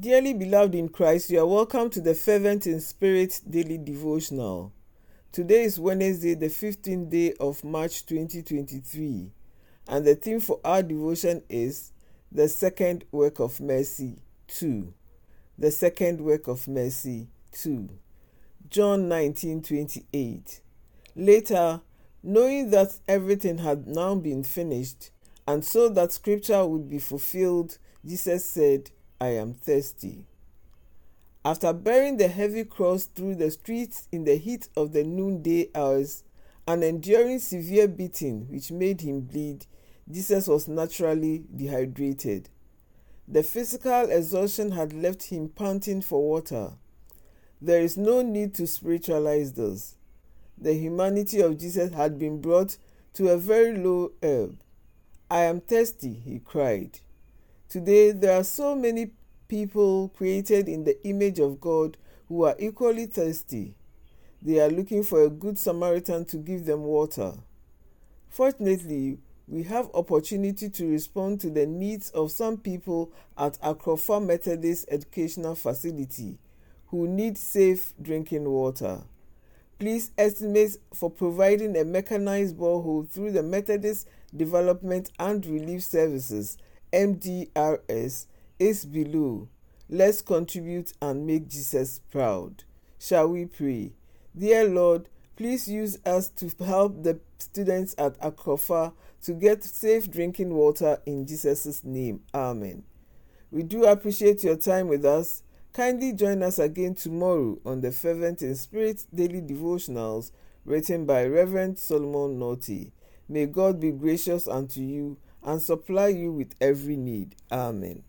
Dearly beloved in Christ, you are welcome to the Fervent in Spirit Daily Devotional. Today is Wednesday, the 15th day of March 2023, and the theme for our devotion is The Second Work of Mercy 2. The Second Work of Mercy 2. John 19:28. Later, knowing that everything had now been finished, and so that scripture would be fulfilled, Jesus said, I am thirsty. After bearing the heavy cross through the streets in the heat of the noonday hours and enduring severe beating which made him bleed, Jesus was naturally dehydrated. The physical exhaustion had left him panting for water. There is no need to spiritualize this. The humanity of Jesus had been brought to a very low ebb. I am thirsty, he cried. Today, there are so many people created in the image of God who are equally thirsty. They are looking for a good Samaritan to give them water. Fortunately, we have opportunity to respond to the needs of some people at Akrofa Methodist Educational Facility who need safe drinking water. Please estimate for providing a mechanized borehole through the Methodist Development and Relief Services MDRS is below. Let's contribute and make Jesus proud. Shall we pray? Dear Lord, please use us to help the students at Akrofa to get safe drinking water in Jesus' name. Amen. We do appreciate your time with us. Kindly join us again tomorrow on the Fervent in Spirit Daily Devotionals written by Reverend Solomon Naughty. May God be gracious unto you and supply you with every need. Amen.